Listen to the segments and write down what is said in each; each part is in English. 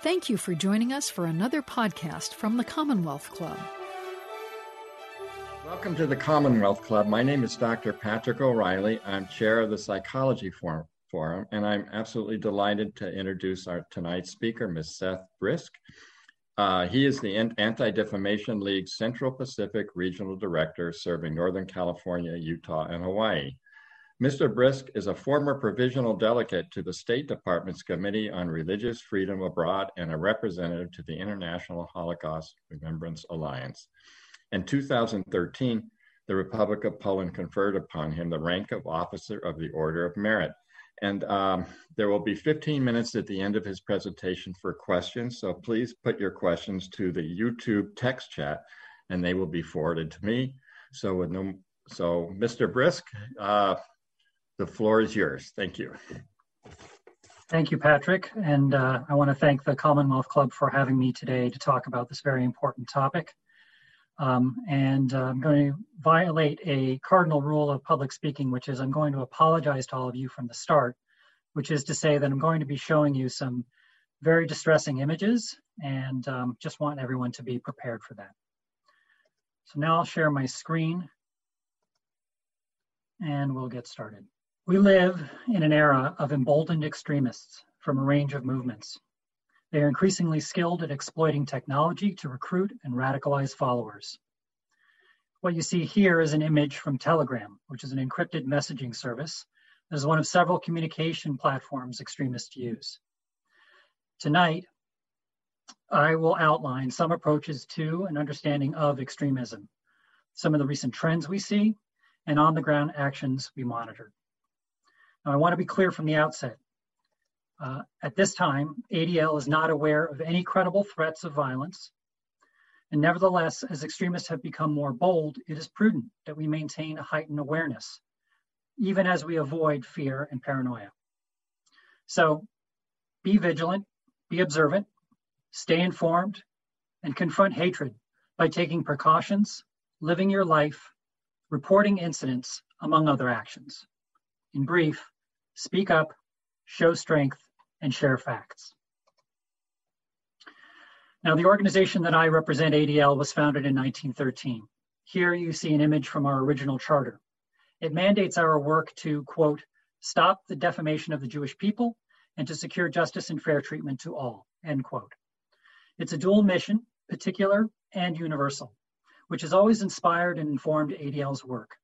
Thank you for joining us for another podcast from the Commonwealth Club. Welcome to the Commonwealth Club. My name is Dr. Patrick O'Reilly. I'm chair of the Psychology Forum, Forum and I'm absolutely delighted to introduce our tonight's speaker, Ms. Seth Brysk. Uh, he is the Anti Defamation League Central Pacific Regional Director serving Northern California, Utah, and Hawaii. Mr. Brysk is a former provisional delegate to the State Department's Committee on Religious Freedom Abroad and a representative to the International Holocaust Remembrance Alliance. In 2013, the Republic of Poland conferred upon him the rank of Officer of the Order of Merit. And um, there will be 15 minutes at the end of his presentation for questions. So please put your questions to the YouTube text chat and they will be forwarded to me. So with no, so Mr. Brysk, uh, the floor is yours. Thank you. Thank you, Patrick. And uh, I want to thank the Commonwealth Club for having me today to talk about this very important topic. Um, and uh, I'm going to violate a cardinal rule of public speaking, which is I'm going to apologize to all of you from the start, which is to say that I'm going to be showing you some very distressing images and um, just want everyone to be prepared for that. So now I'll share my screen and we'll get started. We live in an era of emboldened extremists from a range of movements. They are increasingly skilled at exploiting technology to recruit and radicalize followers. What you see here is an image from Telegram, which is an encrypted messaging service that is one of several communication platforms extremists use. Tonight, I will outline some approaches to an understanding of extremism, some of the recent trends we see, and on the ground actions we monitor. Now, I want to be clear from the outset. Uh, at this time, ADL is not aware of any credible threats of violence. And nevertheless, as extremists have become more bold, it is prudent that we maintain a heightened awareness, even as we avoid fear and paranoia. So be vigilant, be observant, stay informed, and confront hatred by taking precautions, living your life, reporting incidents, among other actions. In brief, speak up, show strength, and share facts. Now, the organization that I represent, ADL, was founded in 1913. Here you see an image from our original charter. It mandates our work to, quote, stop the defamation of the Jewish people and to secure justice and fair treatment to all, end quote. It's a dual mission, particular and universal, which has always inspired and informed ADL's work.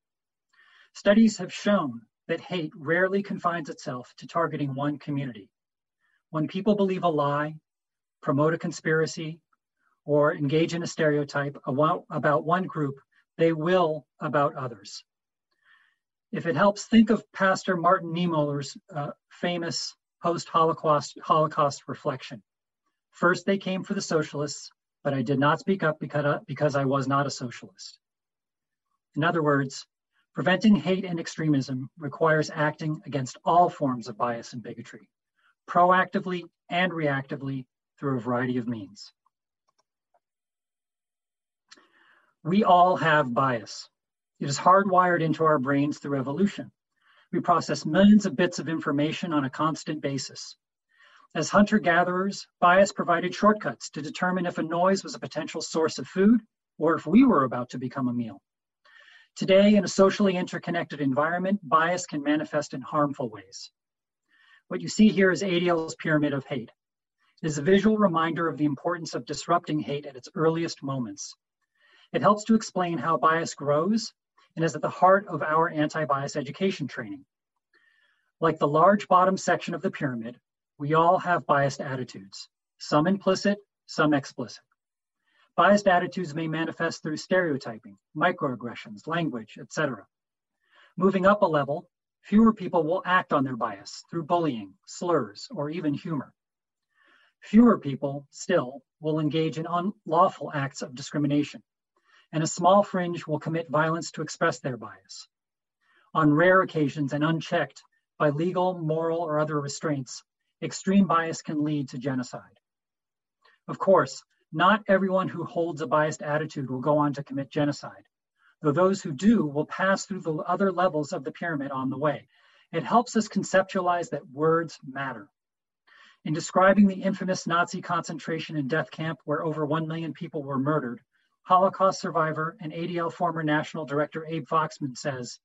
Studies have shown that hate rarely confines itself to targeting one community. When people believe a lie, promote a conspiracy, or engage in a stereotype about one group, they will about others. If it helps, think of Pastor Martin Niemöller's uh, famous post-Holocaust Holocaust reflection. First, they came for the socialists, but I did not speak up because, uh, because I was not a socialist. In other words, Preventing hate and extremism requires acting against all forms of bias and bigotry, proactively and reactively through a variety of means. We all have bias. It is hardwired into our brains through evolution. We process millions of bits of information on a constant basis. As hunter gatherers, bias provided shortcuts to determine if a noise was a potential source of food or if we were about to become a meal. Today, in a socially interconnected environment, bias can manifest in harmful ways. What you see here is ADL's pyramid of hate. It is a visual reminder of the importance of disrupting hate at its earliest moments. It helps to explain how bias grows and is at the heart of our anti-bias education training. Like the large bottom section of the pyramid, we all have biased attitudes, some implicit, some explicit. Biased attitudes may manifest through stereotyping, microaggressions, language, etc. Moving up a level, fewer people will act on their bias through bullying, slurs, or even humor. Fewer people, still, will engage in unlawful acts of discrimination, and a small fringe will commit violence to express their bias. On rare occasions and unchecked by legal, moral, or other restraints, extreme bias can lead to genocide. Of course, not everyone who holds a biased attitude will go on to commit genocide, though those who do will pass through the other levels of the pyramid on the way. It helps us conceptualize that words matter. In describing the infamous Nazi concentration and death camp where over 1 million people were murdered, Holocaust survivor and ADL former National Director Abe Foxman says,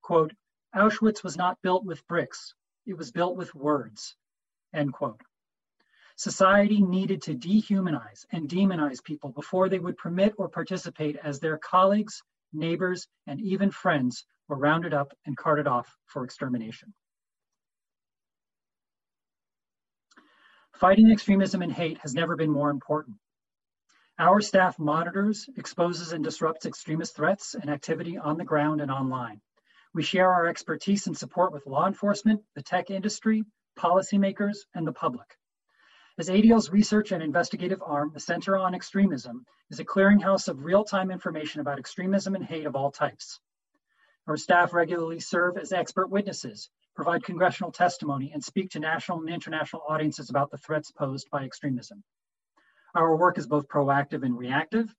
quote, Auschwitz was not built with bricks, it was built with words, end quote. Society needed to dehumanize and demonize people before they would permit or participate as their colleagues, neighbors, and even friends were rounded up and carted off for extermination. Fighting extremism and hate has never been more important. Our staff monitors, exposes, and disrupts extremist threats and activity on the ground and online. We share our expertise and support with law enforcement, the tech industry, policymakers, and the public. As ADL's research and investigative arm, the Center on Extremism is a clearinghouse of real time information about extremism and hate of all types. Our staff regularly serve as expert witnesses, provide congressional testimony, and speak to national and international audiences about the threats posed by extremism. Our work is both proactive and reactive,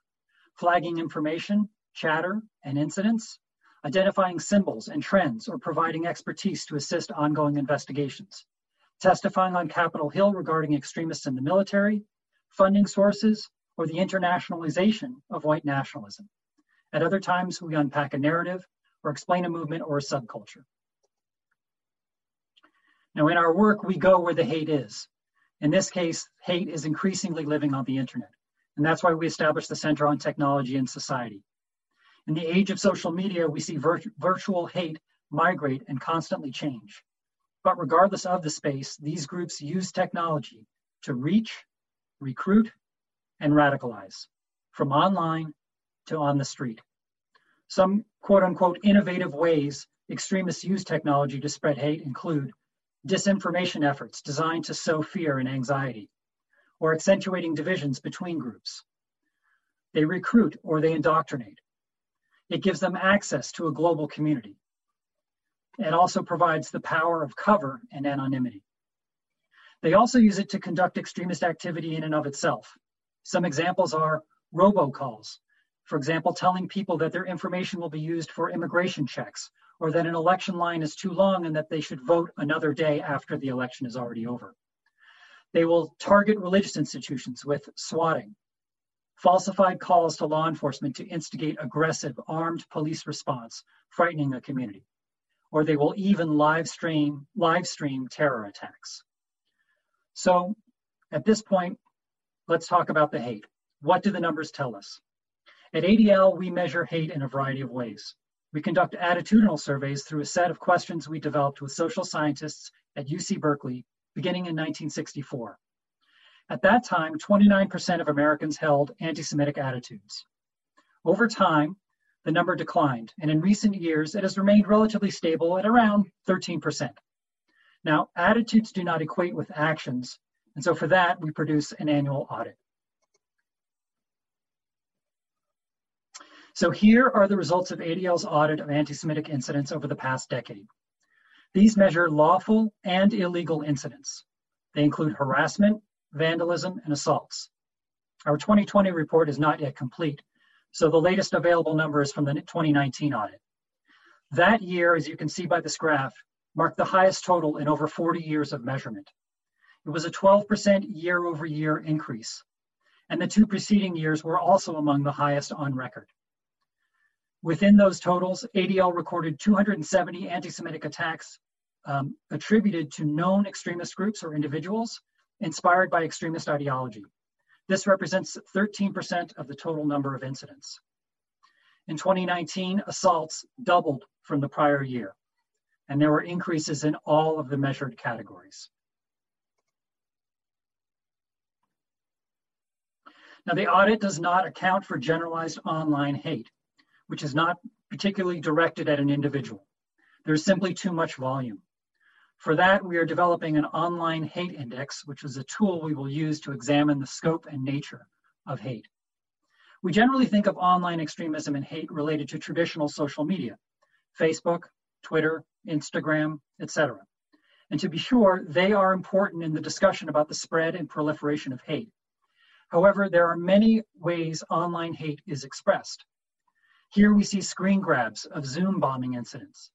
flagging information, chatter, and incidents, identifying symbols and trends, or providing expertise to assist ongoing investigations, testifying on Capitol Hill regarding extremists in the military, funding sources, or the internationalization of white nationalism. At other times, we unpack a narrative or explain a movement or a subculture. Now, in our work, we go where the hate is. In this case, hate is increasingly living on the internet. And that's why we established the Center on Technology and Society. In the age of social media, we see vir- virtual hate migrate and constantly change. But regardless of the space, these groups use technology to reach, recruit, and radicalize from online to on the street. Some quote unquote innovative ways extremists use technology to spread hate include disinformation efforts designed to sow fear and anxiety, or accentuating divisions between groups. They recruit or they indoctrinate. It gives them access to a global community. It also provides the power of cover and anonymity. They also use it to conduct extremist activity in and of itself. Some examples are robocalls, for example, telling people that their information will be used for immigration checks or that an election line is too long and that they should vote another day after the election is already over. They will target religious institutions with swatting, falsified calls to law enforcement to instigate aggressive armed police response, frightening a community. Or they will even live stream, live stream terror attacks. So at this point, let's talk about the hate. What do the numbers tell us? At ADL, we measure hate in a variety of ways. We conduct attitudinal surveys through a set of questions we developed with social scientists at UC Berkeley beginning in 1964. At that time, 29% of Americans held anti Semitic attitudes. Over time, the number declined, and in recent years, it has remained relatively stable at around 13%. Now, attitudes do not equate with actions, and so for that, we produce an annual audit. So here are the results of ADL's audit of anti-Semitic incidents over the past decade. These measure lawful and illegal incidents. They include harassment, vandalism, and assaults. Our 2020 report is not yet complete, so the latest available number is from the 2019 audit. That year, as you can see by this graph, marked the highest total in over 40 years of measurement. It was a 12% year over year increase, and the two preceding years were also among the highest on record. Within those totals, ADL recorded 270 anti Semitic attacks um, attributed to known extremist groups or individuals inspired by extremist ideology. This represents 13% of the total number of incidents. In 2019, assaults doubled from the prior year, and there were increases in all of the measured categories. Now, the audit does not account for generalized online hate which is not particularly directed at an individual. There's simply too much volume. For that, we are developing an online hate index, which is a tool we will use to examine the scope and nature of hate. We generally think of online extremism and hate related to traditional social media, Facebook, Twitter, Instagram, etc. And to be sure, they are important in the discussion about the spread and proliferation of hate. However, there are many ways online hate is expressed. Here we see screen grabs of Zoom bombing incidents.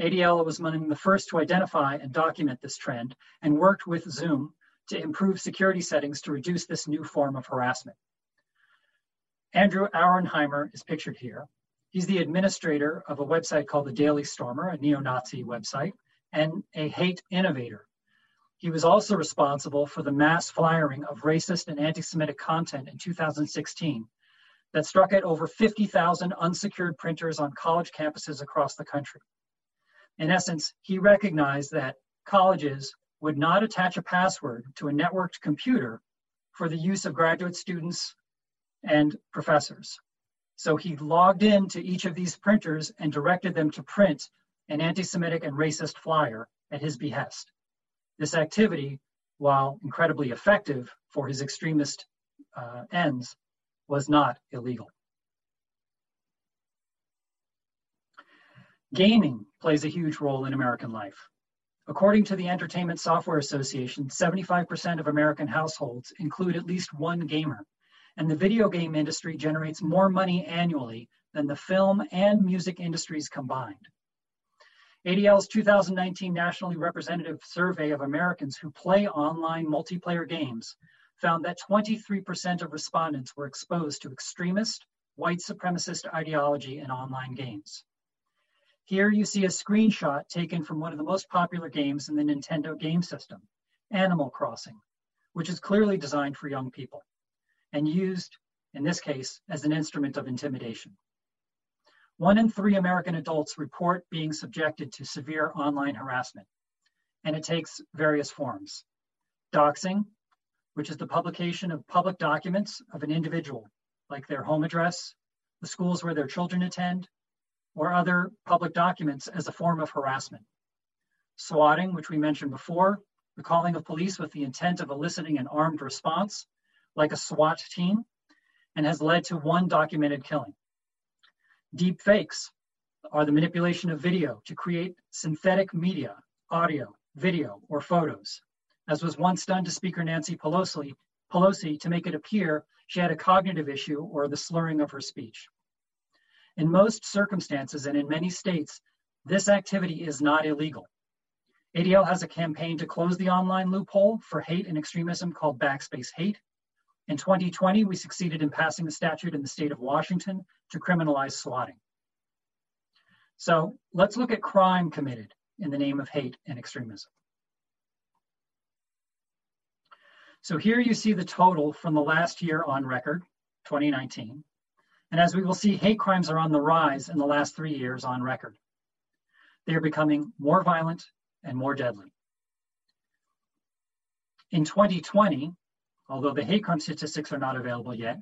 ADL was among the first to identify and document this trend and worked with Zoom to improve security settings to reduce this new form of harassment. Andrew Auernheimer is pictured here. He's the administrator of a website called the Daily Stormer, a neo Nazi website, and a hate innovator. He was also responsible for the mass flyering of racist and anti Semitic content in 2016 that struck at over 50,000 unsecured printers on college campuses across the country. In essence, he recognized that colleges would not attach a password to a networked computer for the use of graduate students and professors. So he logged in to each of these printers and directed them to print an anti Semitic and racist flyer at his behest. This activity, while incredibly effective for his extremist uh, ends, was not illegal. Gaming plays a huge role in American life. According to the Entertainment Software Association, 75% of American households include at least one gamer and the video game industry generates more money annually than the film and music industries combined. ADL's 2019 nationally representative survey of Americans who play online multiplayer games found that 23% of respondents were exposed to extremist, white supremacist ideology in online games. Here you see a screenshot taken from one of the most popular games in the Nintendo game system, Animal Crossing, which is clearly designed for young people and used, in this case, as an instrument of intimidation. One in three American adults report being subjected to severe online harassment, and it takes various forms. Doxing, which is the publication of public documents of an individual, like their home address, the schools where their children attend, or other public documents as a form of harassment. Swatting, which we mentioned before, the calling of police with the intent of eliciting an armed response, like a SWAT team and has led to one documented killing. Deep fakes are the manipulation of video to create synthetic media, audio, video, or photos, as was once done to Speaker Nancy Pelosi, Pelosi to make it appear she had a cognitive issue or the slurring of her speech. In most circumstances and in many states, this activity is not illegal. ADL has a campaign to close the online loophole for hate and extremism called Backspace Hate, in 2020, we succeeded in passing a statute in the state of Washington to criminalize swatting. So let's look at crime committed in the name of hate and extremism. So here you see the total from the last year on record, 2019. And as we will see, hate crimes are on the rise in the last three years on record. They are becoming more violent and more deadly. In 2020, Although the hate crime statistics are not available yet,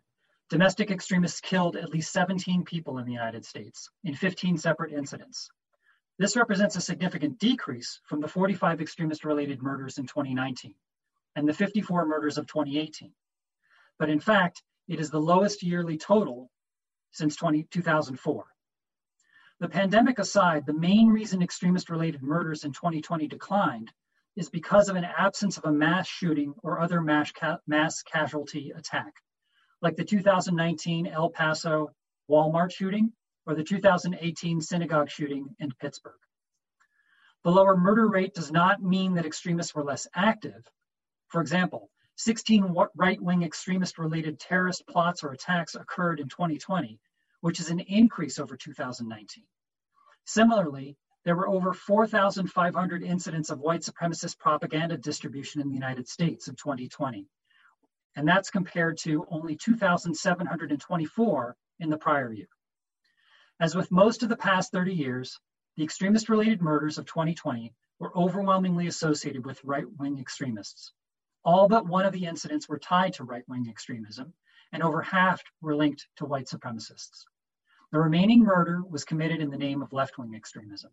domestic extremists killed at least 17 people in the United States in 15 separate incidents. This represents a significant decrease from the 45 extremist related murders in 2019 and the 54 murders of 2018. But in fact, it is the lowest yearly total since 20, 2004. The pandemic aside, the main reason extremist related murders in 2020 declined is because of an absence of a mass shooting or other mass, ca- mass casualty attack, like the 2019 El Paso Walmart shooting or the 2018 synagogue shooting in Pittsburgh. The lower murder rate does not mean that extremists were less active. For example, 16 right wing extremist related terrorist plots or attacks occurred in 2020, which is an increase over 2019. Similarly, there were over 4,500 incidents of white supremacist propaganda distribution in the United States in 2020. And that's compared to only 2,724 in the prior year. As with most of the past 30 years, the extremist related murders of 2020 were overwhelmingly associated with right wing extremists. All but one of the incidents were tied to right wing extremism, and over half were linked to white supremacists. The remaining murder was committed in the name of left wing extremism.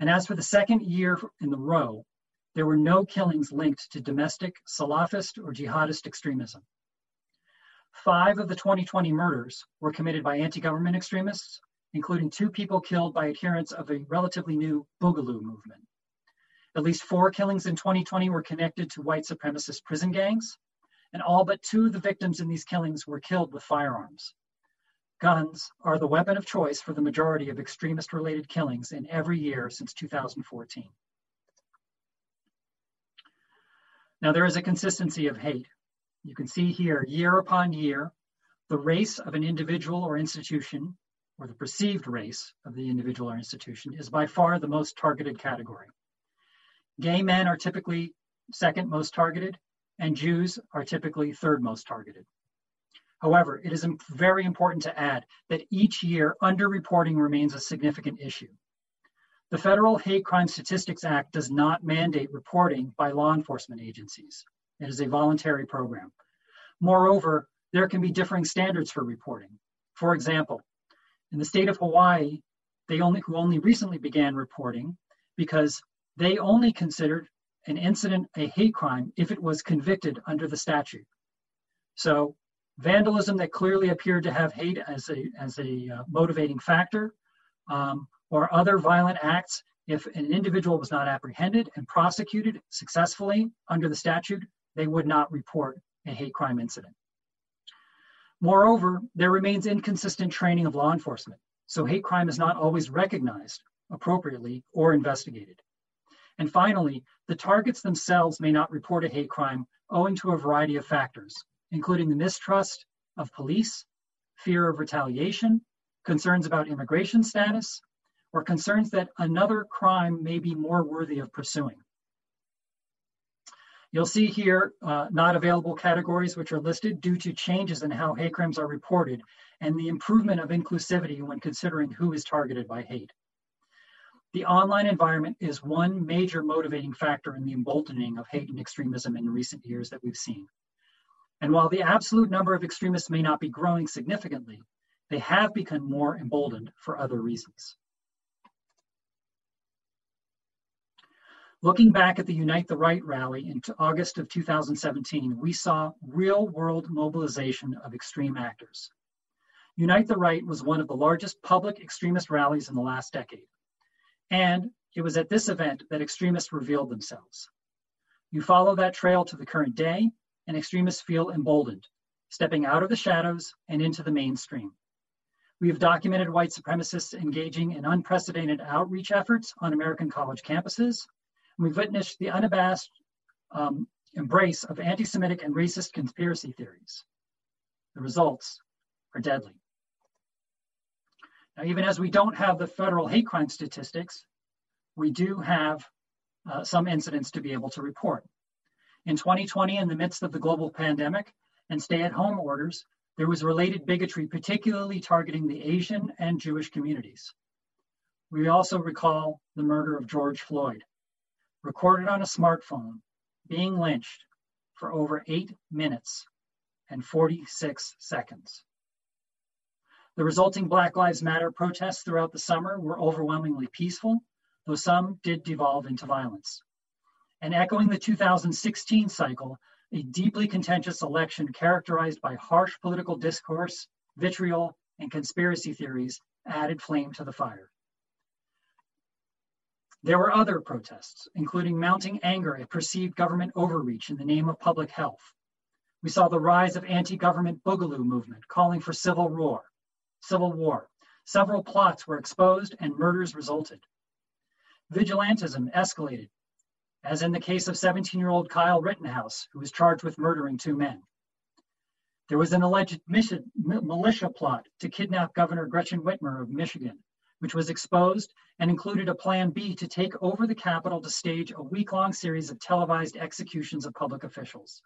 And as for the second year in the row, there were no killings linked to domestic Salafist or jihadist extremism. Five of the 2020 murders were committed by anti government extremists, including two people killed by adherents of a relatively new Boogaloo movement. At least four killings in 2020 were connected to white supremacist prison gangs, and all but two of the victims in these killings were killed with firearms. Guns are the weapon of choice for the majority of extremist related killings in every year since 2014. Now, there is a consistency of hate. You can see here, year upon year, the race of an individual or institution, or the perceived race of the individual or institution, is by far the most targeted category. Gay men are typically second most targeted, and Jews are typically third most targeted. However, it is very important to add that each year underreporting remains a significant issue. The Federal Hate Crime Statistics Act does not mandate reporting by law enforcement agencies. It is a voluntary program. Moreover, there can be differing standards for reporting. For example, in the state of Hawaii, they only who only recently began reporting because they only considered an incident a hate crime if it was convicted under the statute. So vandalism that clearly appeared to have hate as a, as a uh, motivating factor, um, or other violent acts, if an individual was not apprehended and prosecuted successfully under the statute, they would not report a hate crime incident. Moreover, there remains inconsistent training of law enforcement, so hate crime is not always recognized appropriately or investigated. And finally, the targets themselves may not report a hate crime owing to a variety of factors, including the mistrust of police, fear of retaliation, concerns about immigration status, or concerns that another crime may be more worthy of pursuing. You'll see here uh, not available categories which are listed due to changes in how hate crimes are reported and the improvement of inclusivity when considering who is targeted by hate. The online environment is one major motivating factor in the emboldening of hate and extremism in recent years that we've seen. And while the absolute number of extremists may not be growing significantly, they have become more emboldened for other reasons. Looking back at the Unite the Right rally in August of 2017, we saw real world mobilization of extreme actors. Unite the Right was one of the largest public extremist rallies in the last decade. And it was at this event that extremists revealed themselves. You follow that trail to the current day, and extremists feel emboldened, stepping out of the shadows and into the mainstream. We have documented white supremacists engaging in unprecedented outreach efforts on American college campuses. And we've witnessed the unabashed um, embrace of anti Semitic and racist conspiracy theories. The results are deadly. Now, even as we don't have the federal hate crime statistics, we do have uh, some incidents to be able to report. In 2020, in the midst of the global pandemic and stay at home orders, there was related bigotry, particularly targeting the Asian and Jewish communities. We also recall the murder of George Floyd, recorded on a smartphone, being lynched for over eight minutes and 46 seconds. The resulting Black Lives Matter protests throughout the summer were overwhelmingly peaceful, though some did devolve into violence and echoing the 2016 cycle, a deeply contentious election characterized by harsh political discourse, vitriol, and conspiracy theories added flame to the fire. There were other protests, including mounting anger at perceived government overreach in the name of public health. We saw the rise of anti-government boogaloo movement calling for civil war. Civil war. Several plots were exposed and murders resulted. Vigilantism escalated as in the case of 17 year old Kyle Rittenhouse, who was charged with murdering two men. There was an alleged militia plot to kidnap Governor Gretchen Whitmer of Michigan, which was exposed and included a plan B to take over the Capitol to stage a week long series of televised executions of public officials.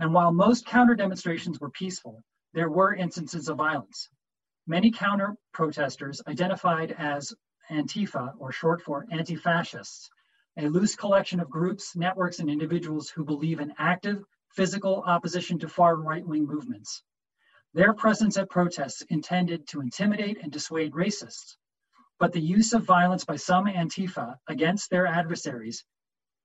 And while most counter demonstrations were peaceful, there were instances of violence. Many counter protesters, identified as Antifa, or short for anti fascists, a loose collection of groups, networks, and individuals who believe in active physical opposition to far right wing movements. Their presence at protests intended to intimidate and dissuade racists, but the use of violence by some Antifa against their adversaries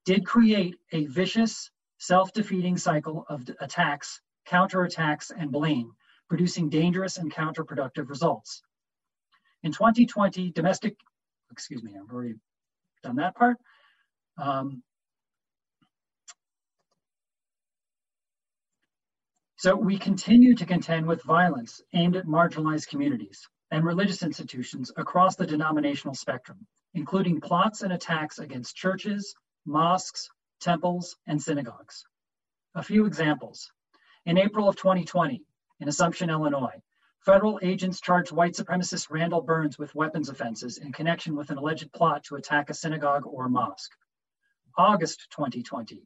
did create a vicious, self defeating cycle of attacks, counterattacks, and blame, producing dangerous and counterproductive results. In 2020, domestic, excuse me, I've already done that part. Um, so we continue to contend with violence aimed at marginalized communities and religious institutions across the denominational spectrum, including plots and attacks against churches, mosques, temples, and synagogues. A few examples. In April of 2020, in Assumption, Illinois, federal agents charged white supremacist Randall Burns with weapons offenses in connection with an alleged plot to attack a synagogue or mosque. August 2020,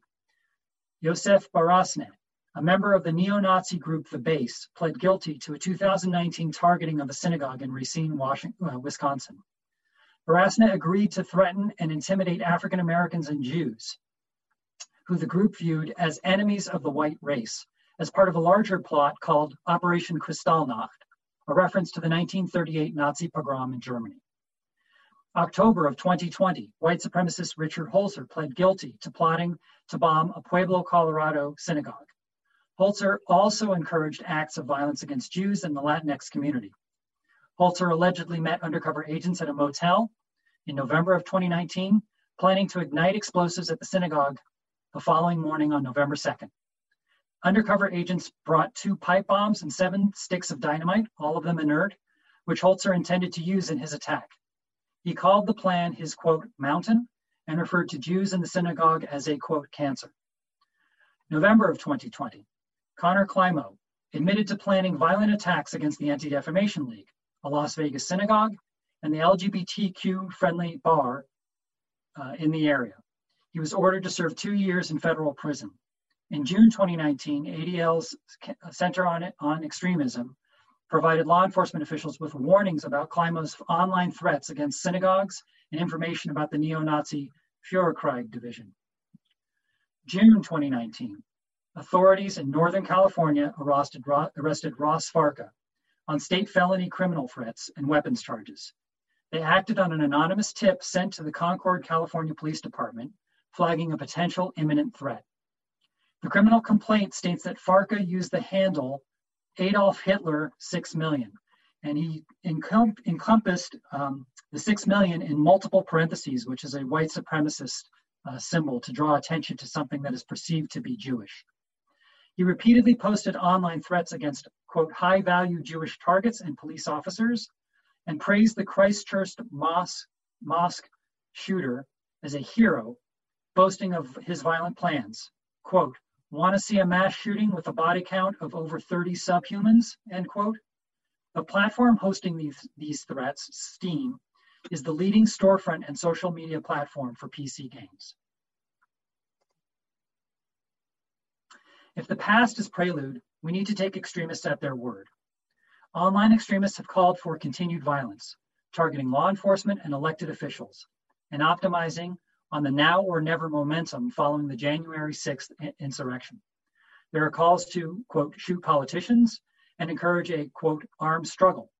Yosef Barasneh, a member of the neo-Nazi group The Base, pled guilty to a 2019 targeting of a synagogue in Racine, uh, Wisconsin. Barasneh agreed to threaten and intimidate African Americans and Jews, who the group viewed as enemies of the white race, as part of a larger plot called Operation Kristallnacht, a reference to the 1938 Nazi pogrom in Germany. October of 2020, white supremacist Richard Holzer pled guilty to plotting to bomb a Pueblo, Colorado synagogue. Holzer also encouraged acts of violence against Jews in the Latinx community. Holzer allegedly met undercover agents at a motel in November of 2019, planning to ignite explosives at the synagogue the following morning on November 2nd. Undercover agents brought two pipe bombs and seven sticks of dynamite, all of them inert, which Holzer intended to use in his attack. He called the plan his quote, mountain, and referred to Jews in the synagogue as a quote, cancer. November of 2020, Connor Climo admitted to planning violent attacks against the Anti Defamation League, a Las Vegas synagogue, and the LGBTQ friendly bar uh, in the area. He was ordered to serve two years in federal prison. In June 2019, ADL's uh, Center on, on Extremism provided law enforcement officials with warnings about Climo's online threats against synagogues and information about the neo-Nazi Feuerkrieg division. June 2019, authorities in Northern California arrested, arrested Ross Farca on state felony criminal threats and weapons charges. They acted on an anonymous tip sent to the Concord, California Police Department, flagging a potential imminent threat. The criminal complaint states that Farca used the handle Adolf Hitler 6 million, and he encom- encompassed um, the 6 million in multiple parentheses, which is a white supremacist uh, symbol to draw attention to something that is perceived to be Jewish. He repeatedly posted online threats against, quote, high value Jewish targets and police officers, and praised the Christchurch mosque, mosque shooter as a hero, boasting of his violent plans. Quote, Want to see a mass shooting with a body count of over 30 subhumans? End quote. The platform hosting these, these threats, Steam, is the leading storefront and social media platform for PC games. If the past is prelude, we need to take extremists at their word. Online extremists have called for continued violence, targeting law enforcement and elected officials, and optimizing on the now or never momentum following the January 6th insurrection. There are calls to, quote, shoot politicians and encourage a, quote, armed struggle,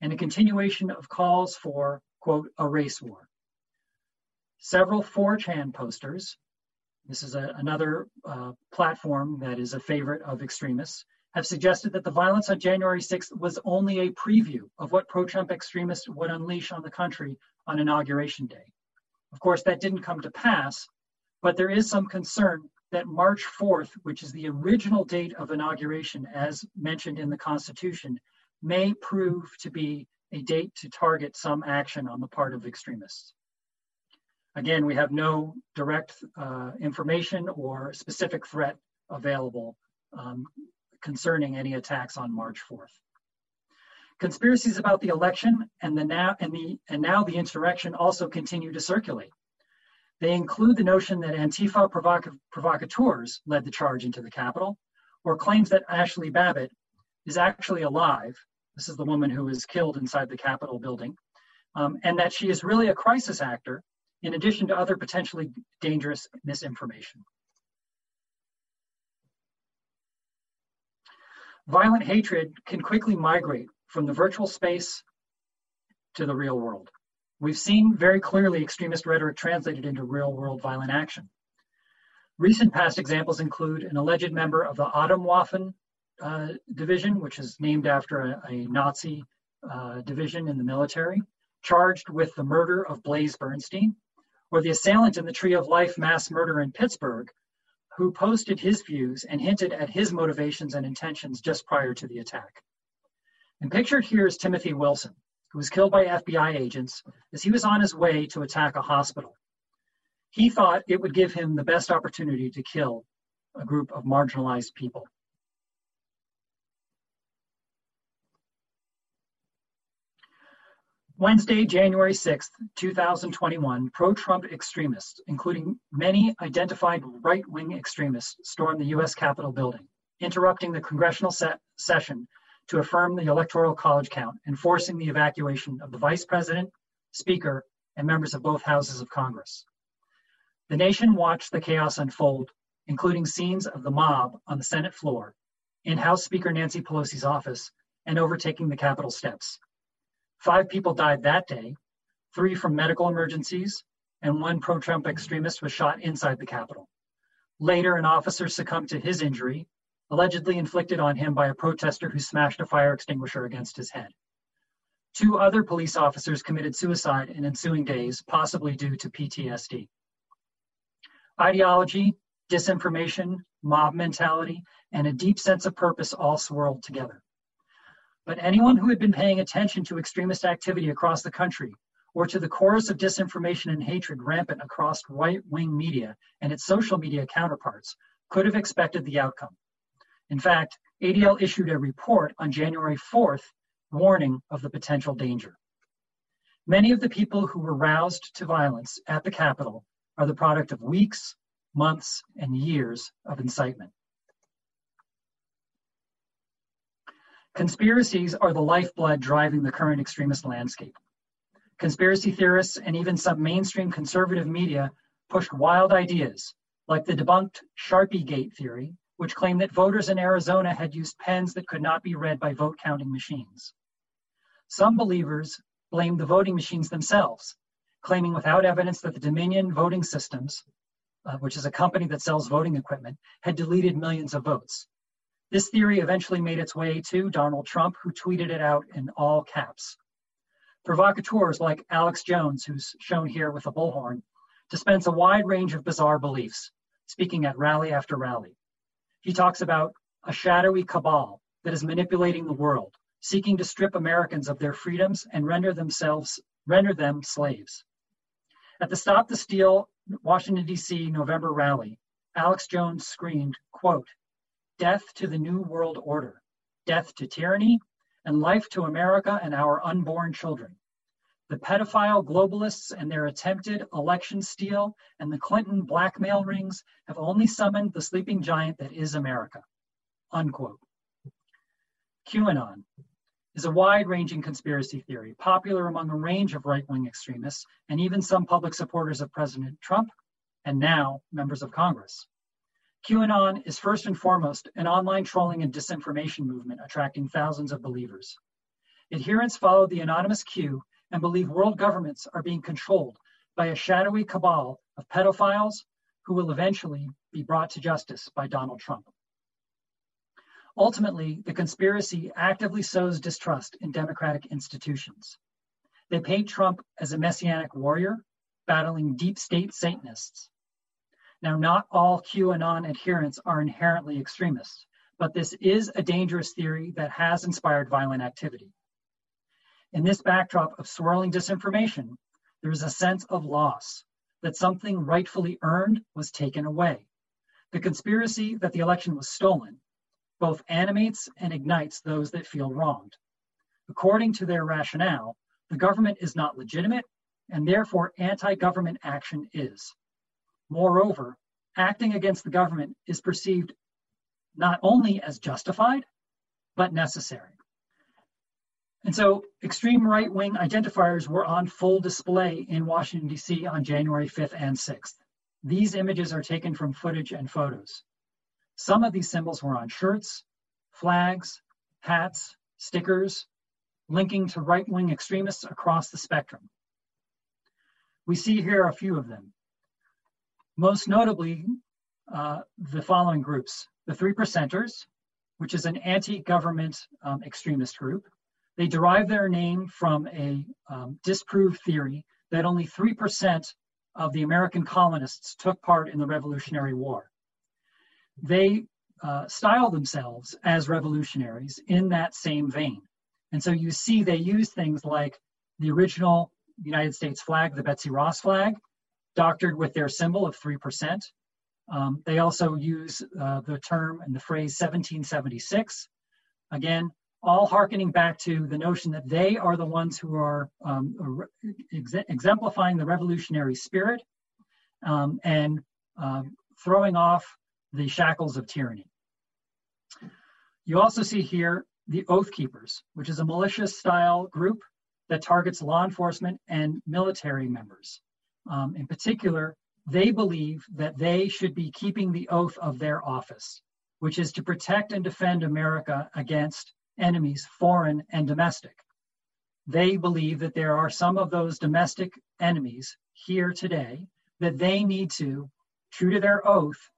and a continuation of calls for, quote, a race war. Several 4chan posters, this is a, another uh, platform that is a favorite of extremists, have suggested that the violence on January 6th was only a preview of what pro Trump extremists would unleash on the country on Inauguration Day. Of course, that didn't come to pass, but there is some concern that March 4th, which is the original date of inauguration as mentioned in the Constitution, may prove to be a date to target some action on the part of extremists. Again, we have no direct uh, information or specific threat available um, concerning any attacks on March 4th. Conspiracies about the election and the now and the and now the insurrection also continue to circulate. They include the notion that Antifa provoc- provocateurs led the charge into the Capitol, or claims that Ashli Babbitt is actually alive. This is the woman who was killed inside the Capitol building, um, and that she is really a crisis actor, in addition to other potentially dangerous misinformation. Violent hatred can quickly migrate from the virtual space to the real world. We've seen very clearly extremist rhetoric translated into real world violent action. Recent past examples include an alleged member of the Atomwaffen uh, division, which is named after a, a Nazi uh, division in the military, charged with the murder of Blaze Bernstein, or the assailant in the Tree of Life mass murder in Pittsburgh, who posted his views and hinted at his motivations and intentions just prior to the attack. And pictured here is Timothy Wilson, who was killed by FBI agents as he was on his way to attack a hospital. He thought it would give him the best opportunity to kill a group of marginalized people. Wednesday, January 6th, 2021, pro Trump extremists, including many identified right wing extremists, stormed the U.S. Capitol building, interrupting the congressional se- session to affirm the Electoral College count and forcing the evacuation of the Vice President, Speaker, and members of both houses of Congress. The nation watched the chaos unfold, including scenes of the mob on the Senate floor, in House Speaker Nancy Pelosi's office, and overtaking the Capitol steps. Five people died that day, three from medical emergencies, and one pro Trump extremist was shot inside the Capitol. Later, an officer succumbed to his injury, allegedly inflicted on him by a protester who smashed a fire extinguisher against his head. Two other police officers committed suicide in ensuing days, possibly due to PTSD. Ideology, disinformation, mob mentality, and a deep sense of purpose all swirled together. But anyone who had been paying attention to extremist activity across the country or to the chorus of disinformation and hatred rampant across right wing media and its social media counterparts could have expected the outcome. In fact, ADL issued a report on January 4th warning of the potential danger. Many of the people who were roused to violence at the Capitol are the product of weeks, months, and years of incitement. Conspiracies are the lifeblood driving the current extremist landscape. Conspiracy theorists and even some mainstream conservative media pushed wild ideas, like the debunked Sharpie Gate theory, which claimed that voters in Arizona had used pens that could not be read by vote counting machines. Some believers blamed the voting machines themselves, claiming without evidence that the Dominion Voting Systems, uh, which is a company that sells voting equipment, had deleted millions of votes. This theory eventually made its way to Donald Trump, who tweeted it out in all caps. Provocateurs like Alex Jones, who's shown here with a bullhorn, dispense a wide range of bizarre beliefs, speaking at rally after rally. He talks about a shadowy cabal that is manipulating the world, seeking to strip Americans of their freedoms and render themselves render them slaves. At the Stop the Steal Washington D.C. November rally, Alex Jones screamed, quote, death to the New World Order, death to tyranny, and life to America and our unborn children. The pedophile globalists and their attempted election steal and the Clinton blackmail rings have only summoned the sleeping giant that is America. Unquote. QAnon is a wide ranging conspiracy theory popular among a range of right wing extremists and even some public supporters of President Trump and now members of Congress. QAnon is first and foremost an online trolling and disinformation movement attracting thousands of believers. Adherents follow the anonymous Q and believe world governments are being controlled by a shadowy cabal of pedophiles who will eventually be brought to justice by Donald Trump. Ultimately, the conspiracy actively sows distrust in democratic institutions. They paint Trump as a messianic warrior battling deep state Satanists now, not all QAnon adherents are inherently extremists, but this is a dangerous theory that has inspired violent activity. In this backdrop of swirling disinformation, there is a sense of loss that something rightfully earned was taken away. The conspiracy that the election was stolen both animates and ignites those that feel wronged. According to their rationale, the government is not legitimate, and therefore anti government action is. Moreover, acting against the government is perceived not only as justified, but necessary. And so extreme right wing identifiers were on full display in Washington, D.C. on January 5th and 6th. These images are taken from footage and photos. Some of these symbols were on shirts, flags, hats, stickers, linking to right wing extremists across the spectrum. We see here a few of them most notably uh, the following groups the Three Percenters, which is an anti government um, extremist group. They derive their name from a um, disproved theory that only 3% of the American colonists took part in the Revolutionary War. They uh, style themselves as revolutionaries in that same vein. And so you see they use things like the original United States flag, the Betsy Ross flag, doctored with their symbol of 3%. Um, they also use uh, the term and the phrase 1776. Again, all harkening back to the notion that they are the ones who are um, ex- exemplifying the revolutionary spirit um, and uh, throwing off the shackles of tyranny. You also see here the Oath Keepers, which is a militia style group that targets law enforcement and military members. Um, in particular, they believe that they should be keeping the oath of their office, which is to protect and defend America against enemies, foreign and domestic. They believe that there are some of those domestic enemies here today that they need to, true to their oath,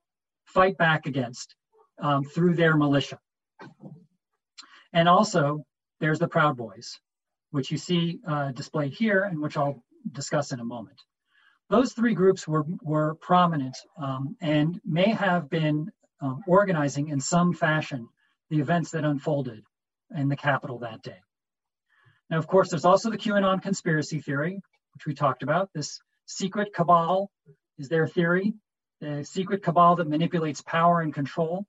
fight back against um, through their militia. And also, there's the Proud Boys, which you see uh, displayed here and which I'll discuss in a moment. Those three groups were, were prominent um, and may have been um, organizing in some fashion the events that unfolded in the Capitol that day. Now, of course, there's also the QAnon conspiracy theory, which we talked about. This secret cabal is their theory, the secret cabal that manipulates power and control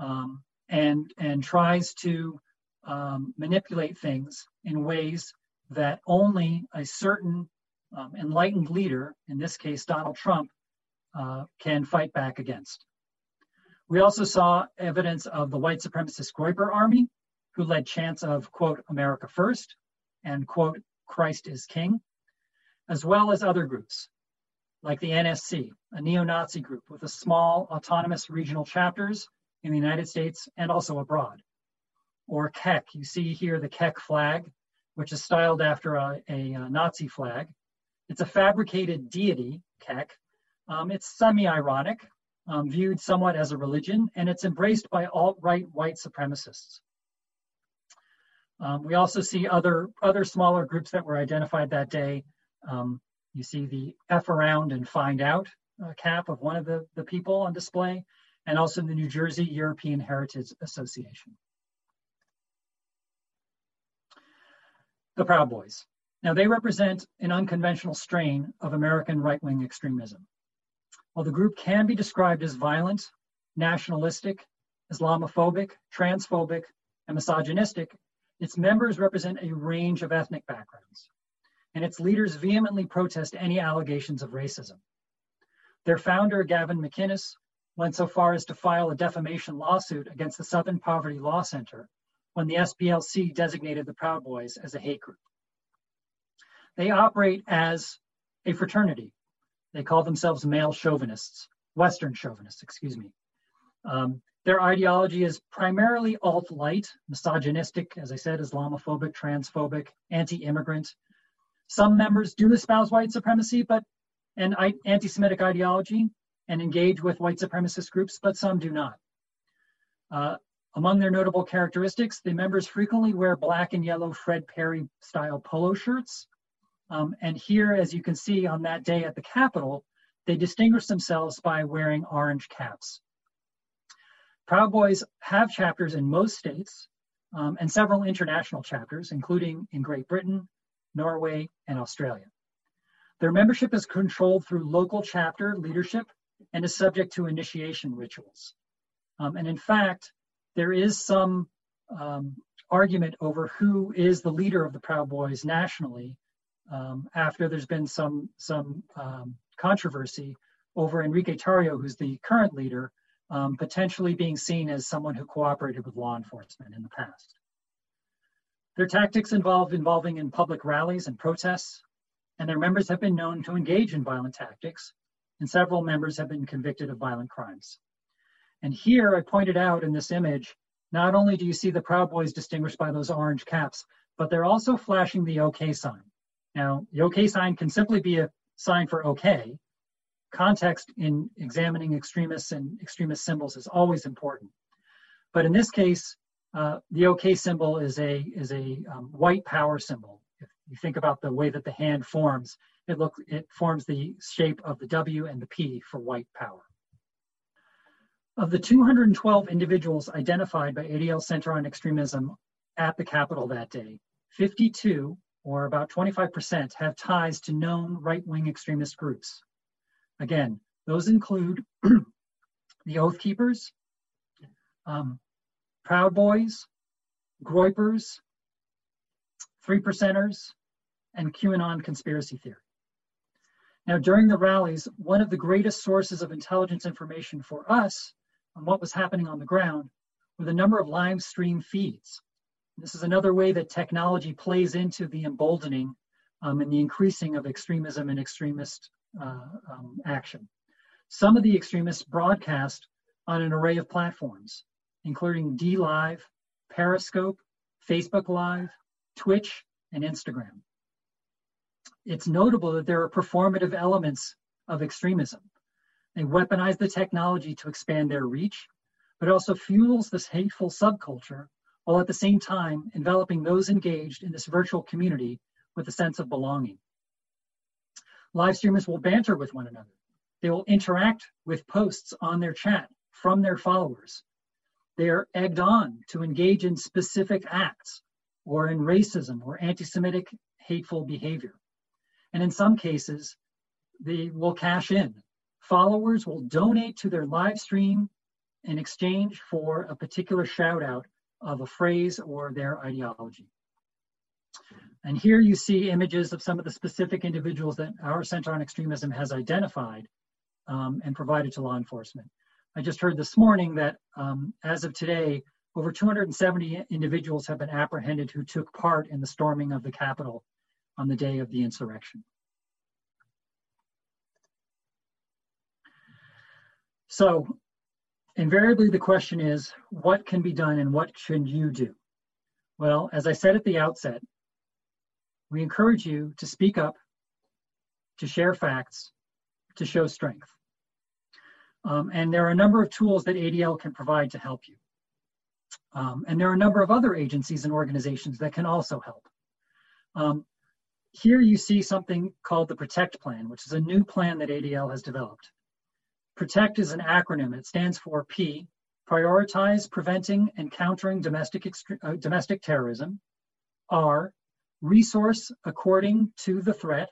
um, and, and tries to um, manipulate things in ways that only a certain um, enlightened leader, in this case Donald Trump, uh, can fight back against. We also saw evidence of the white supremacist Groyper army, who led chants of, quote, America first and, quote, Christ is king, as well as other groups like the NSC, a neo Nazi group with a small autonomous regional chapters in the United States and also abroad. Or Kek, you see here the Kek flag, which is styled after a, a, a Nazi flag. It's a fabricated deity, Kek. Um, it's semi ironic, um, viewed somewhat as a religion, and it's embraced by alt right white supremacists. Um, we also see other, other smaller groups that were identified that day. Um, you see the F around and find out uh, cap of one of the, the people on display, and also the New Jersey European Heritage Association. The Proud Boys. Now, they represent an unconventional strain of American right wing extremism. While the group can be described as violent, nationalistic, Islamophobic, transphobic, and misogynistic, its members represent a range of ethnic backgrounds, and its leaders vehemently protest any allegations of racism. Their founder, Gavin McInnes, went so far as to file a defamation lawsuit against the Southern Poverty Law Center when the SPLC designated the Proud Boys as a hate group. They operate as a fraternity. They call themselves male chauvinists, Western chauvinists, excuse me. Um, their ideology is primarily alt right, misogynistic, as I said, Islamophobic, transphobic, anti immigrant. Some members do espouse white supremacy but and anti Semitic ideology and engage with white supremacist groups, but some do not. Uh, among their notable characteristics, the members frequently wear black and yellow Fred Perry style polo shirts. Um, and here, as you can see on that day at the Capitol, they distinguish themselves by wearing orange caps. Proud Boys have chapters in most states um, and several international chapters, including in Great Britain, Norway, and Australia. Their membership is controlled through local chapter leadership and is subject to initiation rituals. Um, and in fact, there is some um, argument over who is the leader of the Proud Boys nationally um, after there's been some some um, controversy over Enrique Tarrio, who's the current leader, um, potentially being seen as someone who cooperated with law enforcement in the past. Their tactics involve involving in public rallies and protests, and their members have been known to engage in violent tactics, and several members have been convicted of violent crimes. And here I pointed out in this image, not only do you see the Proud Boys distinguished by those orange caps, but they're also flashing the OK sign. Now, the OK sign can simply be a sign for OK, context in examining extremists and extremist symbols is always important. But in this case, uh, the OK symbol is a is a um, white power symbol. If you think about the way that the hand forms, it look it forms the shape of the W and the P for white power. Of the 212 individuals identified by ADL Center on Extremism at the Capitol that day, 52, or about 25%, have ties to known right wing extremist groups. Again, those include the Oath Keepers, um, Proud Boys, Groypers, Three Percenters, and QAnon conspiracy theory. Now, during the rallies, one of the greatest sources of intelligence information for us on what was happening on the ground were the number of live stream feeds. This is another way that technology plays into the emboldening um, and the increasing of extremism and extremist um, action. Some of the extremists broadcast on an array of platforms, including DLive, Periscope, Facebook Live, Twitch, and Instagram. It's notable that there are performative elements of extremism. They weaponize the technology to expand their reach, but also fuels this hateful subculture while at the same time enveloping those engaged in this virtual community with a sense of belonging. Live streamers will banter with one another. They will interact with posts on their chat from their followers. They are egged on to engage in specific acts or in racism or anti Semitic hateful behavior. And in some cases, they will cash in. Followers will donate to their live stream in exchange for a particular shout out of a phrase or their ideology. And here you see images of some of the specific individuals that our Center on Extremism has identified um, and provided to law enforcement. I just heard this morning that um, as of today, over 270 individuals have been apprehended who took part in the storming of the Capitol on the day of the insurrection. So invariably the question is, what can be done and what should you do? Well, as I said at the outset, we encourage you to speak up, to share facts, to show strength. Um, and there are a number of tools that ADL can provide to help you. Um, and there are a number of other agencies and organizations that can also help. Um, here you see something called the PROTECT Plan, which is a new plan that ADL has developed. PROTECT is an acronym. It stands for P, prioritize preventing and countering domestic, uh, domestic terrorism. R, resource according to the threat.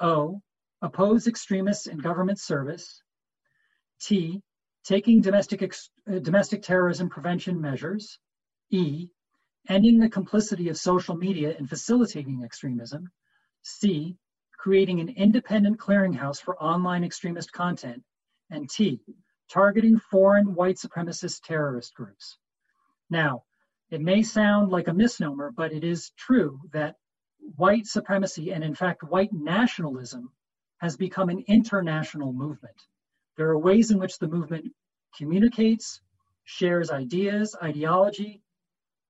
O, oppose extremists in government service. T, taking domestic, uh, domestic terrorism prevention measures. E, ending the complicity of social media in facilitating extremism. C, creating an independent clearinghouse for online extremist content. And T, targeting foreign white supremacist terrorist groups. Now, it may sound like a misnomer, but it is true that white supremacy and, in fact, white nationalism has become an international movement. There are ways in which the movement communicates, shares ideas, ideology,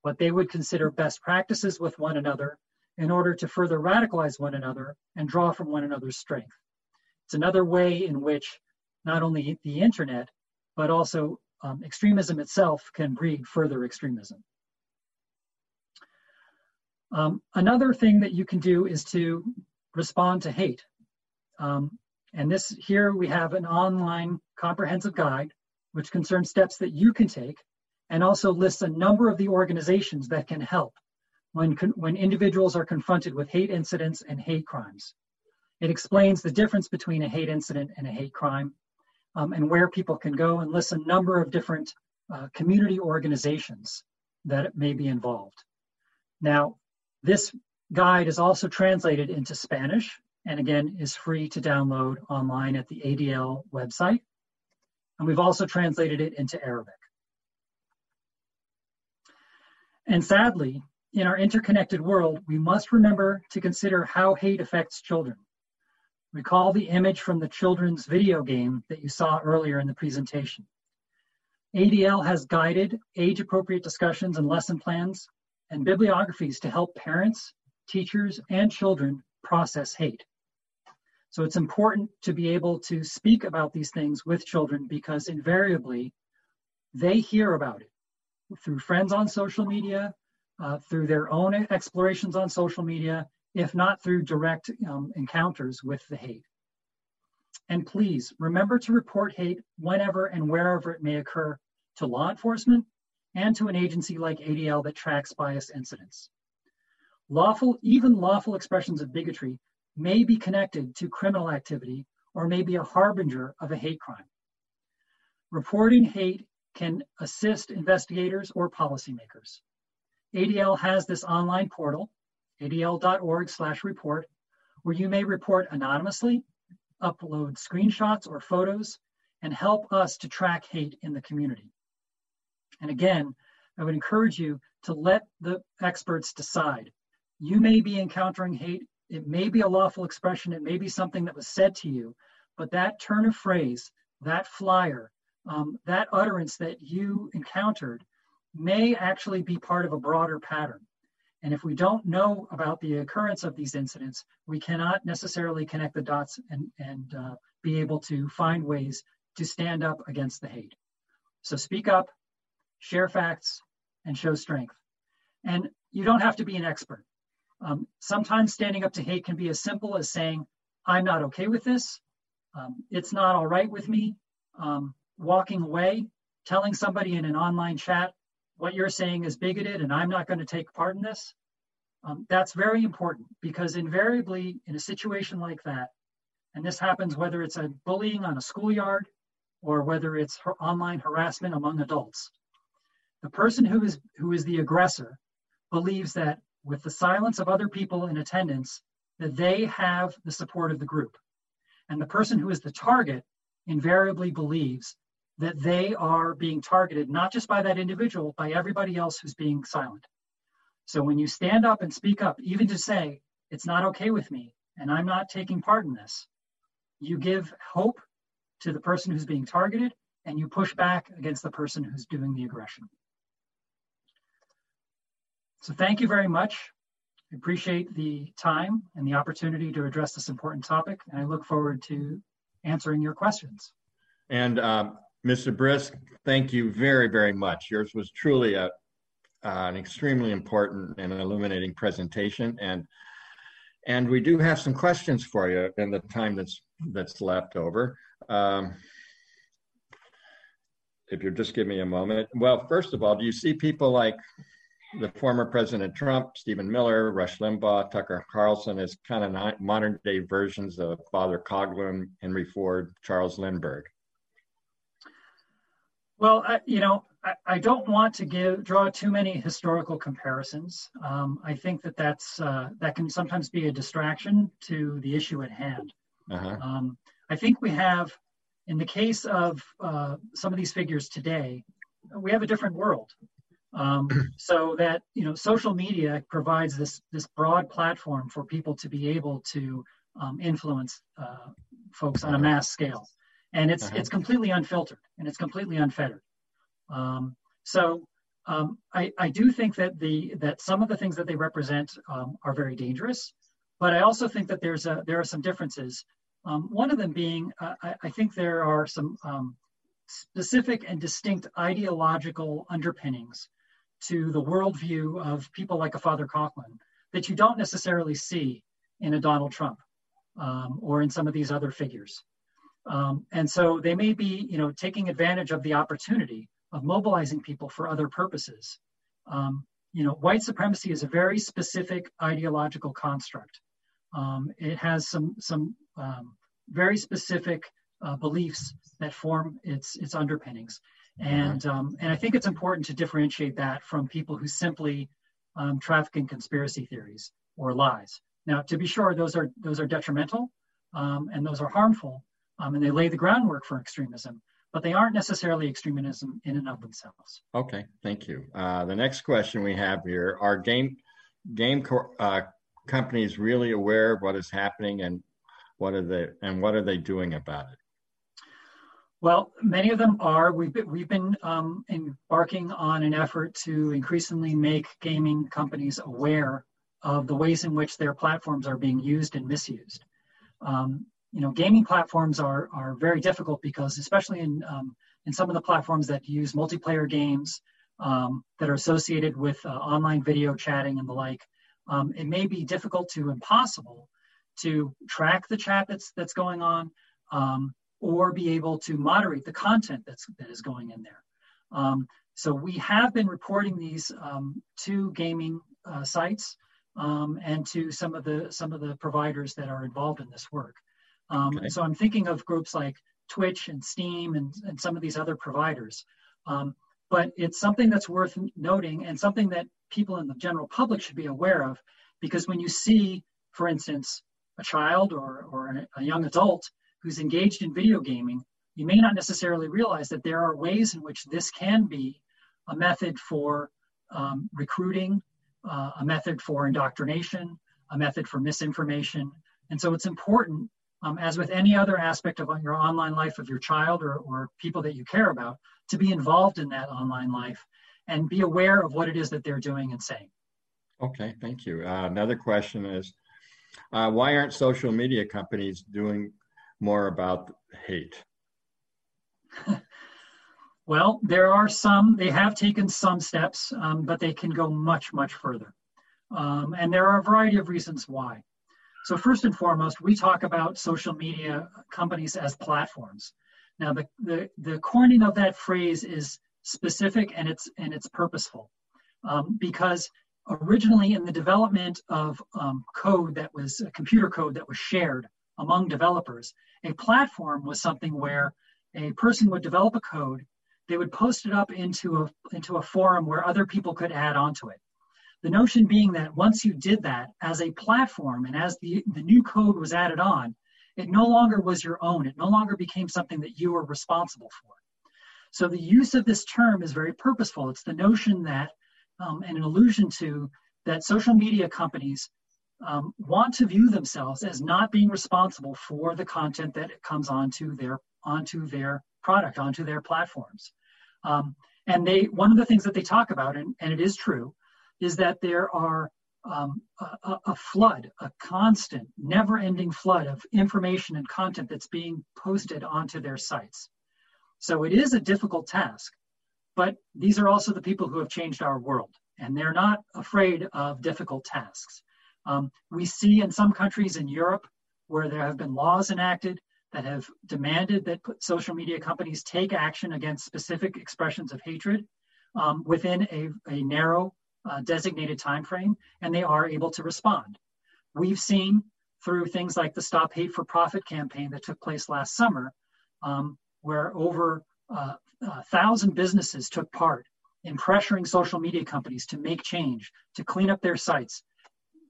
what they would consider best practices with one another in order to further radicalize one another and draw from one another's strength. It's another way in which not only the internet, but also um, extremism itself can breed further extremism. Um, another thing that you can do is to respond to hate. Um, and this here we have an online comprehensive guide which concerns steps that you can take and also lists a number of the organizations that can help when, when individuals are confronted with hate incidents and hate crimes. It explains the difference between a hate incident and a hate crime um, and where people can go and lists a number of different uh, community organizations that may be involved. Now, this guide is also translated into Spanish and again is free to download online at the ADL website. And we've also translated it into Arabic. And sadly, in our interconnected world, we must remember to consider how hate affects children. Recall the image from the children's video game that you saw earlier in the presentation. ADL has guided age appropriate discussions and lesson plans and bibliographies to help parents, teachers, and children process hate. So it's important to be able to speak about these things with children because invariably they hear about it through friends on social media, uh, through their own explorations on social media, if not through direct um, encounters with the hate. And please remember to report hate whenever and wherever it may occur to law enforcement and to an agency like ADL that tracks bias incidents. Lawful, even lawful expressions of bigotry may be connected to criminal activity or may be a harbinger of a hate crime. Reporting hate can assist investigators or policymakers. ADL has this online portal, adl.org slash report, where you may report anonymously, upload screenshots or photos, and help us to track hate in the community. And again, I would encourage you to let the experts decide. You may be encountering hate. It may be a lawful expression. It may be something that was said to you, but that turn of phrase, that flyer, um, that utterance that you encountered may actually be part of a broader pattern. And if we don't know about the occurrence of these incidents, we cannot necessarily connect the dots and, and uh, be able to find ways to stand up against the hate. So speak up, share facts, and show strength. And you don't have to be an expert. Um, sometimes standing up to hate can be as simple as saying, I'm not okay with this. Um, it's not all right with me. Um, walking away, telling somebody in an online chat, what you're saying is bigoted and I'm not going to take part in this. Um, that's very important because invariably in a situation like that, and this happens whether it's a bullying on a schoolyard or whether it's online harassment among adults, the person who is who is the aggressor believes that with the silence of other people in attendance, that they have the support of the group. And the person who is the target invariably believes that they are being targeted not just by that individual, by everybody else who's being silent. So when you stand up and speak up, even to say, it's not okay with me and I'm not taking part in this, you give hope to the person who's being targeted and you push back against the person who's doing the aggression. So thank you very much. I appreciate the time and the opportunity to address this important topic, and I look forward to answering your questions. And um, Mr. Brysk, thank you very, very much. Yours was truly a, uh, an extremely important and illuminating presentation. And and we do have some questions for you in the time that's that's left over. Um, if you'll just give me a moment. Well, first of all, do you see people like the former President Trump, Stephen Miller, Rush Limbaugh, Tucker Carlson as kind of modern day versions of Father Coughlin, Henry Ford, Charles Lindbergh? Well, I, you know, I, I, don't want to give draw too many historical comparisons. Um, I think that that's uh, that can sometimes be a distraction to the issue at hand. Uh-huh. Um, I think we have, in the case of uh, some of these figures today, we have a different world. Um, so that you know, social media provides this this broad platform for people to be able to um, influence uh, folks on a mass scale and it's uh-huh. it's completely unfiltered and it's completely unfettered. Um, so um, I, I do think that the that some of the things that they represent um, are very dangerous, but I also think that there's a there are some differences. Um, one of them being uh, I, I, think there are some um, specific and distinct ideological underpinnings to the worldview of people like a Father Coughlin that you don't necessarily see in a Donald Trump um, or in some of these other figures. Um, and so they may be, you know, taking advantage of the opportunity of mobilizing people for other purposes. Um, you know, white supremacy is a very specific ideological construct. Um, it has some some um, very specific uh, beliefs that form its its underpinnings, and um, and I think it's important to differentiate that from people who simply um, traffic in conspiracy theories or lies. Now, to be sure, those are those are detrimental and those are harmful um, and they lay the groundwork for extremism, but they aren't necessarily extremism in and of themselves. Okay, thank you. Uh, the next question we have here: Are game game co- uh, companies really aware of what is happening, and what are they and what are they doing about it? Well, many of them are. We've been, we've been um, embarking on an effort to increasingly make gaming companies aware of the ways in which their platforms are being used and misused. Um, you know, gaming platforms are are very difficult because, especially in um, in some of the platforms that use multiplayer games um, that are associated with uh, online video chatting and the like, um, it may be difficult to impossible to track the chat that's that's going on, um, or be able to moderate the content that's that is going in there. Um, so we have been reporting these um, to gaming uh, sites and to some of the some of the providers that are involved in this work. Um, okay. So I'm thinking of groups like Twitch and Steam and, and some of these other providers. Um, but it's something that's worth noting and something that people in the general public should be aware of because when you see, for instance, a child or, or a young adult who's engaged in video gaming, you may not necessarily realize that there are ways in which this can be a method for um, recruiting, uh, a method for indoctrination, a method for misinformation. And so it's important, um, as with any other aspect of your online life of your child or, or people that you care about, to be involved in that online life and be aware of what it is that they're doing and saying. Okay, thank you. Uh, another question is uh, why aren't social media companies doing more about hate? well, there are some, they have taken some steps, um, but they can go much, much further. Um, and there are a variety of reasons why. So, first and foremost, we talk about social media companies as platforms. Now, the, the, the coining of that phrase is specific and it's, and it's purposeful um, because originally in the development of um, code that was computer code that was shared among developers, a platform was something where a person would develop a code, they would post it up into a, into a forum where other people could add onto it. The notion being that once you did that as a platform and as the, the new code was added on, it no longer was your own. It no longer became something that you were responsible for. So the use of this term is very purposeful. It's the notion that, um, and an allusion to, that social media companies um, want to view themselves as not being responsible for the content that comes onto their onto their product, onto their platforms. Um, and they one of the things that they talk about, and, and it is true, is that there are um, a, a, flood, a constant, never ending flood of information and content that's being posted onto their sites. So it is a difficult task, but these are also the people who have changed our world, and they're not afraid of difficult tasks. Um, we see in some countries in Europe where there have been laws enacted that have demanded that social media companies take action against specific expressions of hatred um, within a, a narrow uh, designated time frame, and they are able to respond. We've seen through things like the Stop Hate for Profit campaign that took place last summer, um, where over uh, a thousand businesses took part in pressuring social media companies to make change, to clean up their sites.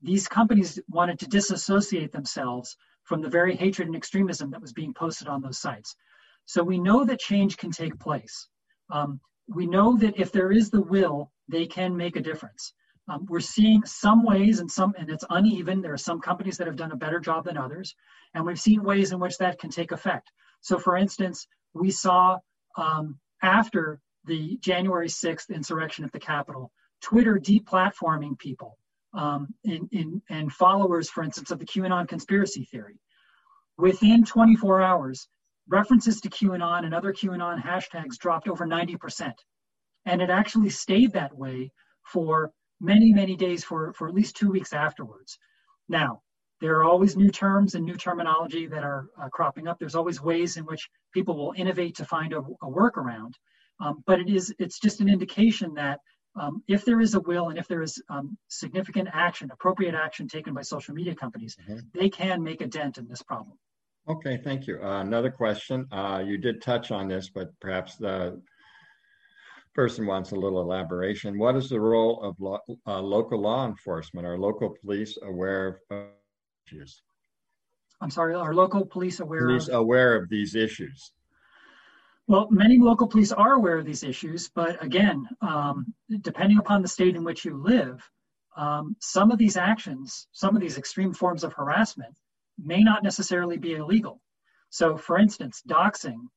These companies wanted to disassociate themselves from the very hatred and extremism that was being posted on those sites. So we know that change can take place. Um, we know that if there is the will they can make a difference. Um, we're seeing some ways and some, and it's uneven. There are some companies that have done a better job than others, and we've seen ways in which that can take effect. So, for instance, we saw um, after the January 6th insurrection at the Capitol, Twitter deplatforming people um, in, and followers, for instance, of the QAnon conspiracy theory. Within 24 hours, references to QAnon and other QAnon hashtags dropped over 90%. And it actually stayed that way for many, many days, for, for at least two weeks afterwards. Now, there are always new terms and new terminology that are uh, cropping up. There's always ways in which people will innovate to find a, a workaround. Um, but it is it's just an indication that if there is a will and if there is um, significant action, appropriate action taken by social media companies, mm-hmm. they can make a dent in this problem. Okay, thank you. Uh, another question. Uh, you did touch on this, but perhaps the person wants a little elaboration. What is the role of lo- uh, local law enforcement? Are local police aware of issues? I'm sorry, are local police aware police of? aware of these issues? Well, many local police are aware of these issues, but again, um, depending upon the state in which you live, um, some of these actions, some of these extreme forms of harassment, may not necessarily be illegal. So, for instance, doxing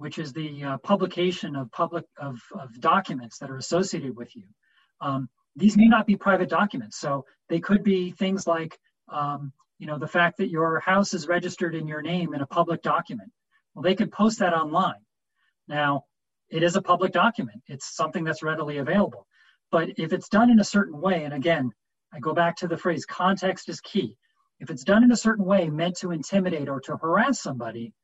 which is the uh, publication of public of, of, documents that are associated with you. Um, these may not be private documents, so they could be things like, um, you know, the fact that your house is registered in your name in a public document. Well, they could post that online. Now, it is a public document. It's something that's readily available. But if it's done in a certain way, and again, I go back to the phrase context is key. If it's done in a certain way meant to intimidate or to harass somebody,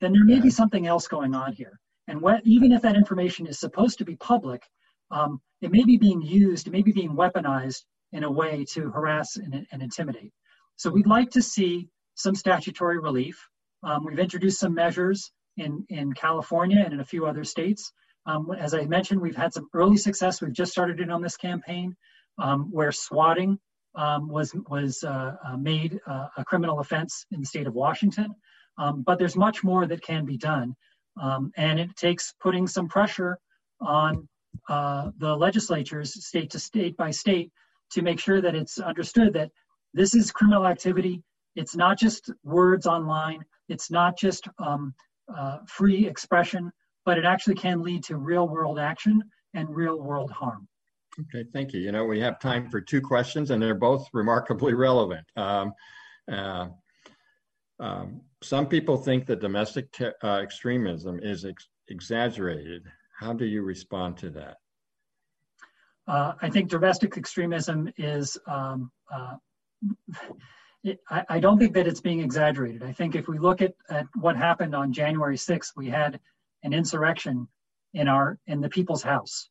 then there may be something else going on here. And what, even if that information is supposed to be public, um, it may be being used, it may be being weaponized in a way to harass and, and intimidate. So we'd like to see some statutory relief Um, we've introduced some measures in, in California and in a few other states. Um, as I mentioned, we've had some early success. We've just started in on this campaign um, where swatting um, was, was uh, uh, made uh, a criminal offense in the state of Washington. Um, but there's much more that can be done. Um, and it takes putting some pressure on uh, the legislatures, state to state by state, to make sure that it's understood that this is criminal activity. It's not just words online. It's not just um, uh, free expression, but it actually can lead to real world action and real world harm. Okay, thank you. You know, we have time for two questions, and they're both remarkably relevant. Um, uh, um, some people think that domestic te- uh, extremism is ex- exaggerated. How do you respond to that? Uh, I think domestic extremism is. Um, uh, I, don't think that it's being exaggerated. I think if we look at, at what happened on January 6th, we had an insurrection in our in the People's House.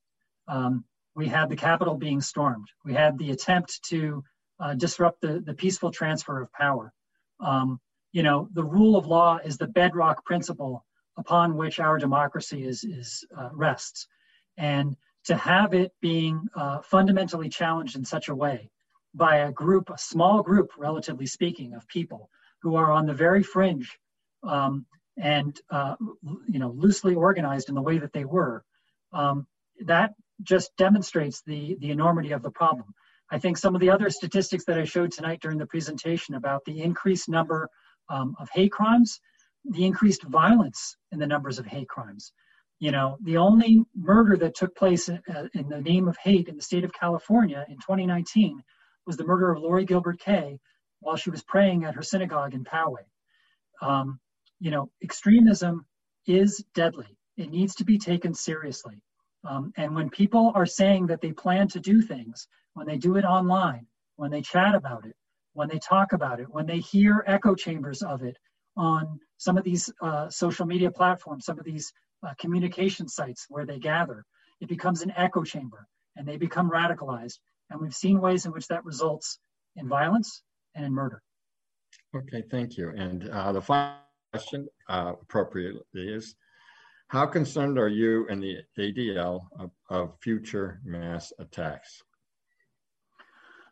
Um, we had the Capitol being stormed. We had the attempt to uh, disrupt the, the peaceful transfer of power. Um, you know, the rule of law is the bedrock principle upon which our democracy is, is uh, rests. And to have it being uh, fundamentally challenged in such a way by a group, a small group, relatively speaking, of people who are on the very fringe um, and uh, you know loosely organized in the way that they were, um, that just demonstrates the the enormity of the problem. I think some of the other statistics that I showed tonight during the presentation about the increased number um, of hate crimes, the increased violence in the numbers of hate crimes. You know, the only murder that took place in, uh, in the name of hate in the state of California in 2019 was the murder of Lori Gilbert Kaye while she was praying at her synagogue in Poway. Um, you know, extremism is deadly. It needs to be taken seriously. Um, and when people are saying that they plan to do things, when they do it online, when they chat about it, when they talk about it, when they hear echo chambers of it on some of these uh, social media platforms, some of these uh, communication sites where they gather, it becomes an echo chamber and they become radicalized. And we've seen ways in which that results in violence and in murder. Okay, thank you. And uh, the final question, uh, appropriately, is how concerned are you and the ADL of, of future mass attacks?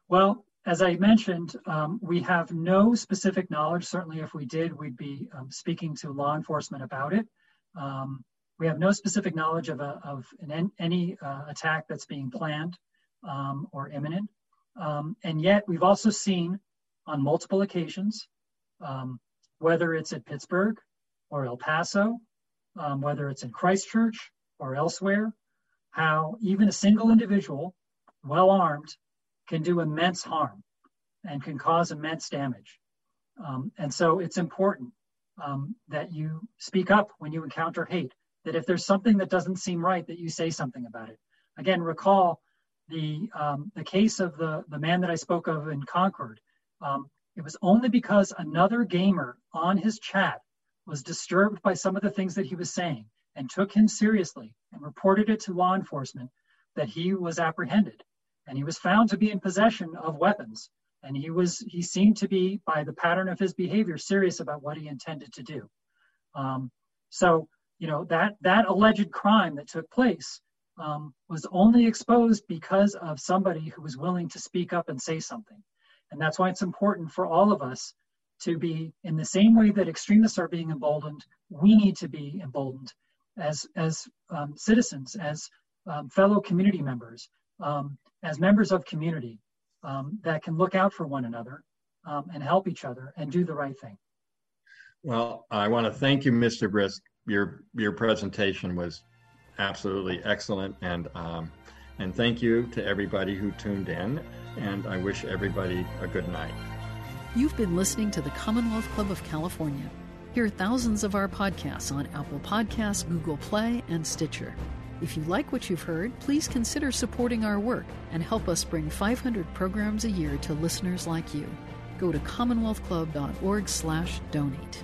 Well, as I mentioned, um, we have no specific knowledge. Certainly, if we did, we'd be um, speaking to law enforcement about it. Um, we have no specific knowledge of, a, of an, any uh, attack that's being planned um, or imminent. Um, and yet, we've also seen on multiple occasions, um, whether it's at Pittsburgh or El Paso, whether it's in Christchurch or elsewhere, how even a single individual, well armed, can do immense harm and can cause immense damage. Um, and so it's important um, that you speak up when you encounter hate, that if there's something that doesn't seem right, that you say something about it. Again, recall the, um, the case of the, the man that I spoke of in Concord. Um, it was only because another gamer on his chat was disturbed by some of the things that he was saying and took him seriously and reported it to law enforcement that he was apprehended and he was found to be in possession of weapons and he was he seemed to be by the pattern of his behavior serious about what he intended to do um, so you know that that alleged crime that took place um, was only exposed because of somebody who was willing to speak up and say something and that's why it's important for all of us to be in the same way that extremists are being emboldened we need to be emboldened as as um, citizens as um, fellow community members um, as members of community um, that can look out for one another um, and help each other and do the right thing. Well, I want to thank you, Mr. Brysk. Your your presentation was absolutely excellent, and um, and thank you to everybody who tuned in. And I wish everybody a good night. You've been listening to the Commonwealth Club of California. Hear thousands of our podcasts on Apple Podcasts, Google Play, and Stitcher. If you like what you've heard, please consider supporting our work and help us bring 500 programs a year to listeners like you. Go to commonwealthclub.org/donate.